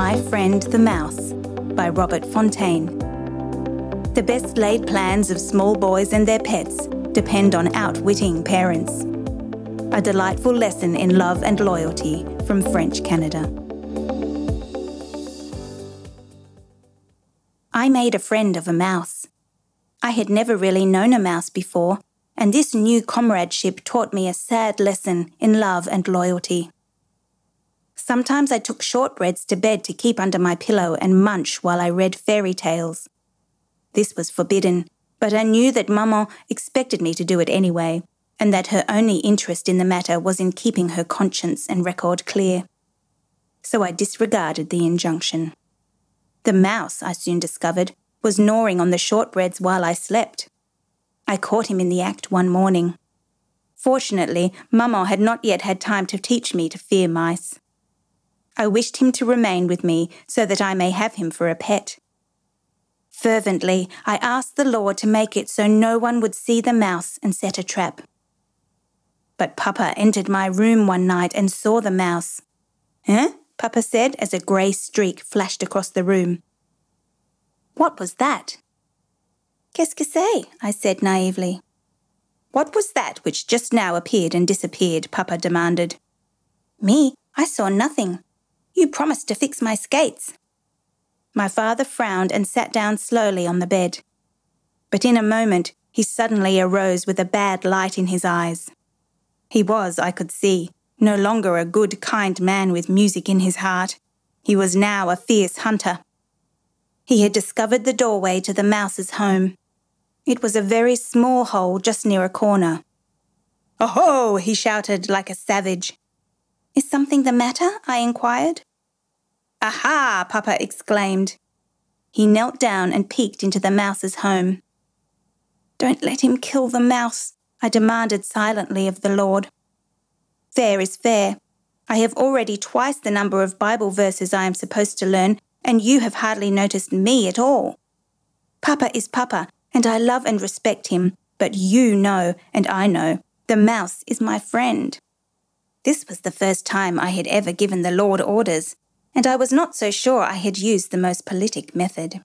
My Friend the Mouse by Robert Fontaine. The best laid plans of small boys and their pets depend on outwitting parents. A delightful lesson in love and loyalty from French Canada. I made a friend of a mouse. I had never really known a mouse before, and this new comradeship taught me a sad lesson in love and loyalty. Sometimes I took shortbreads to bed to keep under my pillow and munch while I read fairy tales. This was forbidden, but I knew that Maman expected me to do it anyway, and that her only interest in the matter was in keeping her conscience and record clear. So I disregarded the injunction. The mouse, I soon discovered, was gnawing on the shortbreads while I slept. I caught him in the act one morning. Fortunately, Maman had not yet had time to teach me to fear mice. I wished him to remain with me so that I may have him for a pet. Fervently, I asked the Lord to make it so no one would see the mouse and set a trap. But Papa entered my room one night and saw the mouse. Huh? Papa said as a grey streak flashed across the room. What was that? Qu'est-ce que c'est? I said naively. What was that which just now appeared and disappeared? Papa demanded. Me? I saw nothing. You promised to fix my skates. My father frowned and sat down slowly on the bed. But in a moment, he suddenly arose with a bad light in his eyes. He was, I could see, no longer a good, kind man with music in his heart. He was now a fierce hunter. He had discovered the doorway to the mouse's home. It was a very small hole just near a corner. Oh, he shouted like a savage. Is something the matter? I inquired. Aha! Papa exclaimed. He knelt down and peeked into the mouse's home. Don't let him kill the mouse, I demanded silently of the Lord. Fair is fair. I have already twice the number of Bible verses I am supposed to learn, and you have hardly noticed me at all. Papa is Papa, and I love and respect him, but you know, and I know, the mouse is my friend. This was the first time I had ever given the Lord orders, and I was not so sure I had used the most politic method.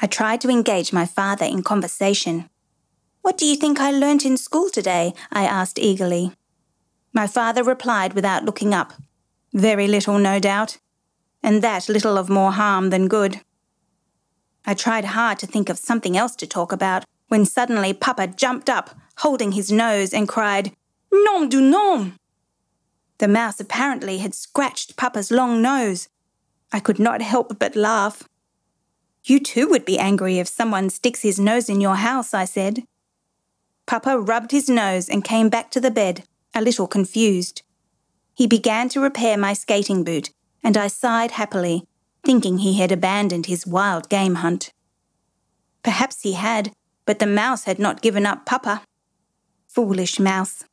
I tried to engage my father in conversation. What do you think I learnt in school today? I asked eagerly. My father replied without looking up. Very little, no doubt, and that little of more harm than good. I tried hard to think of something else to talk about when suddenly Papa jumped up, holding his nose, and cried, Nom du nom! The mouse apparently had scratched Papa's long nose. I could not help but laugh. You too would be angry if someone sticks his nose in your house, I said. Papa rubbed his nose and came back to the bed, a little confused. He began to repair my skating boot, and I sighed happily, thinking he had abandoned his wild game hunt. Perhaps he had, but the mouse had not given up Papa. Foolish mouse.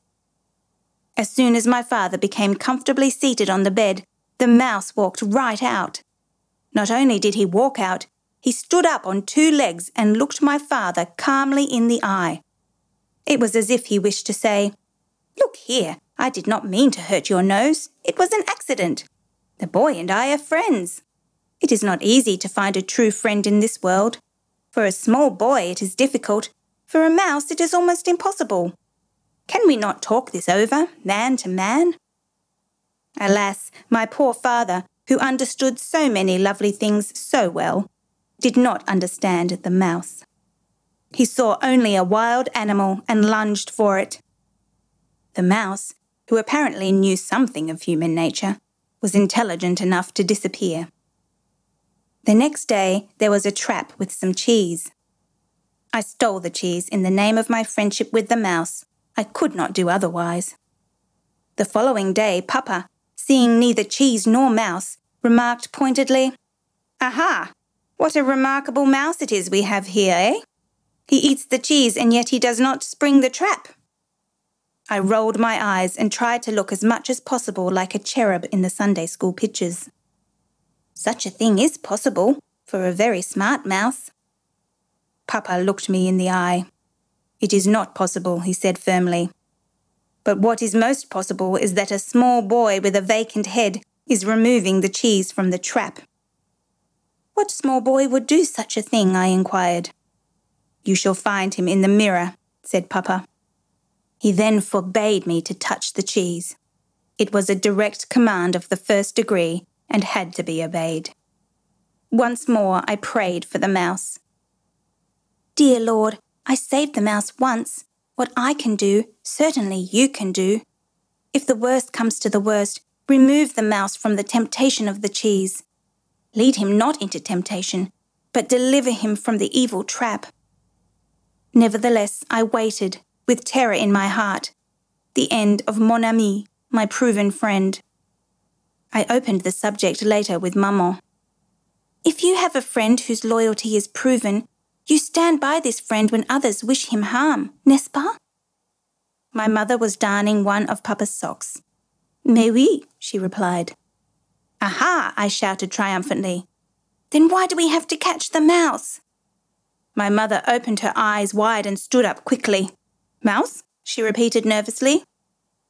As soon as my father became comfortably seated on the bed, the mouse walked right out. Not only did he walk out, he stood up on two legs and looked my father calmly in the eye. It was as if he wished to say, Look here, I did not mean to hurt your nose. It was an accident. The boy and I are friends. It is not easy to find a true friend in this world. For a small boy, it is difficult. For a mouse, it is almost impossible. Can we not talk this over, man to man? Alas, my poor father, who understood so many lovely things so well, did not understand the mouse. He saw only a wild animal and lunged for it. The mouse, who apparently knew something of human nature, was intelligent enough to disappear. The next day, there was a trap with some cheese. I stole the cheese in the name of my friendship with the mouse I could not do otherwise. The following day, Papa, seeing neither cheese nor mouse, remarked pointedly, Aha! What a remarkable mouse it is we have here, eh? He eats the cheese and yet he does not spring the trap. I rolled my eyes and tried to look as much as possible like a cherub in the Sunday school pictures. Such a thing is possible for a very smart mouse. Papa looked me in the eye. It is not possible, he said firmly. But what is most possible is that a small boy with a vacant head is removing the cheese from the trap. What small boy would do such a thing? I inquired. You shall find him in the mirror, said Papa. He then forbade me to touch the cheese. It was a direct command of the first degree and had to be obeyed. Once more I prayed for the mouse. Dear Lord, I saved the mouse once. What I can do, certainly you can do. If the worst comes to the worst, remove the mouse from the temptation of the cheese. Lead him not into temptation, but deliver him from the evil trap. Nevertheless, I waited, with terror in my heart, the end of mon ami, my proven friend. I opened the subject later with Maman. If you have a friend whose loyalty is proven, you stand by this friend when others wish him harm, n'est-ce pas? My mother was darning one of Papa's socks. Mais oui, she replied. Aha, I shouted triumphantly. Then why do we have to catch the mouse? My mother opened her eyes wide and stood up quickly. Mouse? she repeated nervously.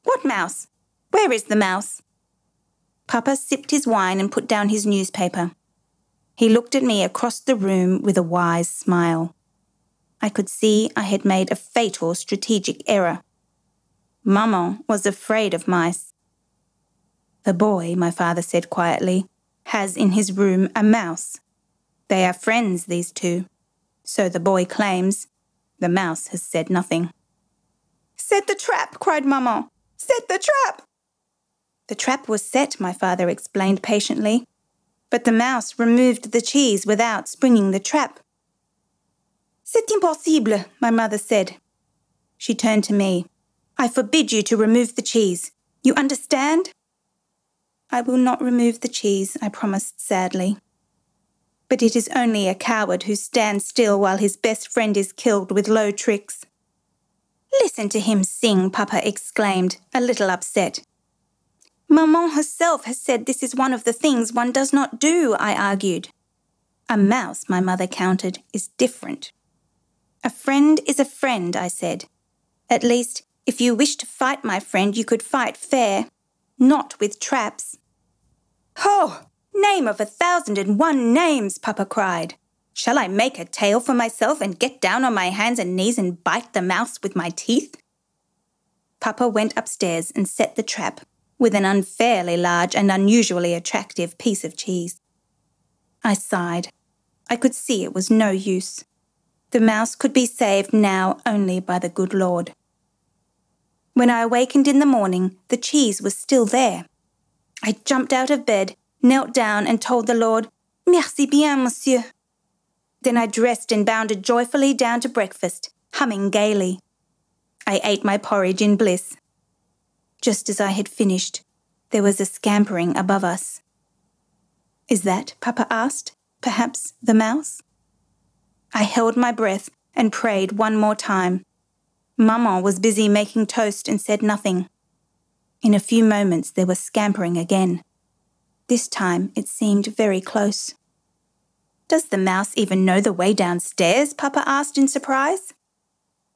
What mouse? Where is the mouse? Papa sipped his wine and put down his newspaper. He looked at me across the room with a wise smile. I could see I had made a fatal strategic error. Maman was afraid of mice. The boy, my father said quietly, has in his room a mouse. They are friends, these two. So the boy claims. The mouse has said nothing. Set the trap, cried Maman. Set the trap! The trap was set, my father explained patiently, but the mouse removed the cheese without springing the trap. C'est impossible, my mother said. She turned to me. I forbid you to remove the cheese. You understand? I will not remove the cheese, I promised sadly. But it is only a coward who stands still while his best friend is killed with low tricks. Listen to him sing, Papa exclaimed, a little upset. Maman herself has said this is one of the things one does not do, I argued. A mouse, my mother countered, is different. A friend is a friend, I said. At least, if you wish to fight my friend, you could fight fair, not with traps. Ho! Name of a thousand and one names, Papa cried. Shall I make a tail for myself and get down on my hands and knees and bite the mouse with my teeth? Papa went upstairs and set the trap with an unfairly large and unusually attractive piece of cheese. I sighed. I could see it was no use. The mouse could be saved now only by the good Lord. When I awakened in the morning, the cheese was still there. I jumped out of bed, knelt down, and told the Lord, Merci bien, monsieur. Then I dressed and bounded joyfully down to breakfast, humming gaily. I ate my porridge in bliss. Just as I had finished, there was a scampering above us. Is that, Papa asked, perhaps the mouse? I held my breath and prayed one more time. Maman was busy making toast and said nothing. In a few moments, there was scampering again. This time, it seemed very close. Does the mouse even know the way downstairs? Papa asked in surprise.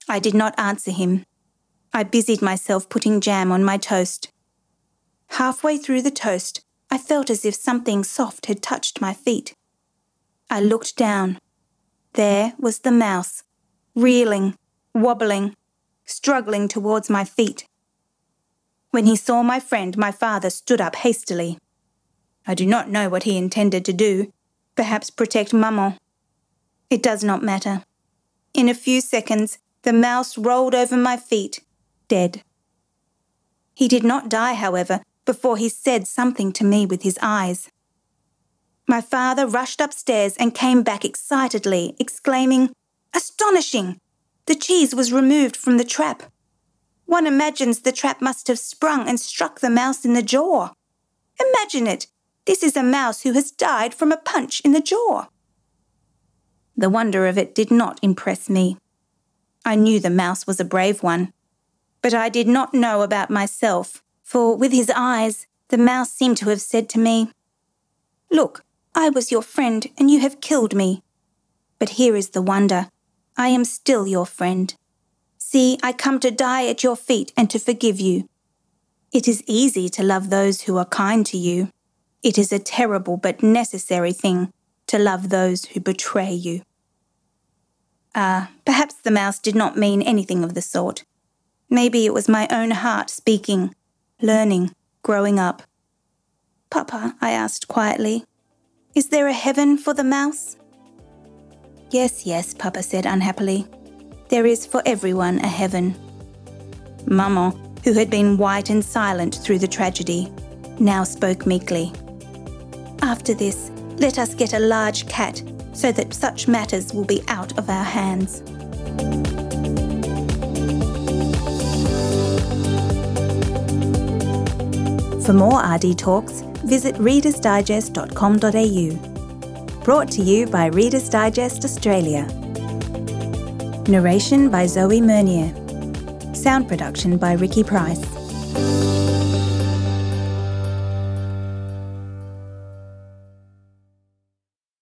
I did not answer him. I busied myself putting jam on my toast. Halfway through the toast, I felt as if something soft had touched my feet. I looked down. There was the mouse, reeling, wobbling, struggling towards my feet. When he saw my friend, my father stood up hastily. I do not know what he intended to do, perhaps protect Maman. It does not matter. In a few seconds, the mouse rolled over my feet, dead. He did not die, however, before he said something to me with his eyes. My father rushed upstairs and came back excitedly, exclaiming, Astonishing! The cheese was removed from the trap. One imagines the trap must have sprung and struck the mouse in the jaw. Imagine it! This is a mouse who has died from a punch in the jaw. The wonder of it did not impress me. I knew the mouse was a brave one, but I did not know about myself, for with his eyes, the mouse seemed to have said to me, Look, I was your friend and you have killed me. But here is the wonder I am still your friend. See, I come to die at your feet and to forgive you. It is easy to love those who are kind to you, It is a terrible but necessary thing to love those who betray you. Ah, perhaps the mouse did not mean anything of the sort. Maybe it was my own heart speaking, learning, growing up. Papa, I asked quietly, is there a heaven for the mouse? Yes, yes, Papa said unhappily. There is for everyone a heaven. Maman, who had been white and silent through the tragedy, now spoke meekly. After this, let us get a large cat so that such matters will be out of our hands. For more RD Talks, visit readersdigest.com.au. Brought to you by Reader's Digest Australia. Narration by Zoe Mernier. Sound production by Ricky Price.